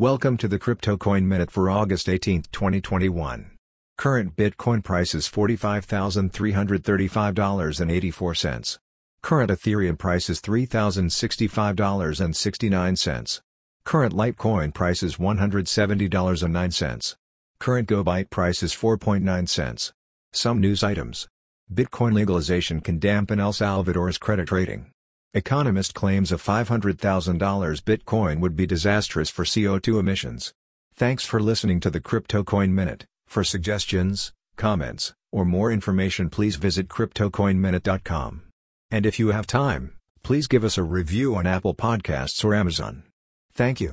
Welcome to the Crypto Coin Minute for August 18, 2021. Current Bitcoin price is $45,335.84. Current Ethereum price is $3,065.69. Current Litecoin price is $170.09. Current GoByte price is 4.9 cents. Some news items. Bitcoin legalization can dampen El Salvador's credit rating. Economist claims a $500,000 Bitcoin would be disastrous for CO2 emissions. Thanks for listening to the Crypto Coin Minute. For suggestions, comments, or more information please visit CryptoCoinMinute.com. And if you have time, please give us a review on Apple Podcasts or Amazon. Thank you.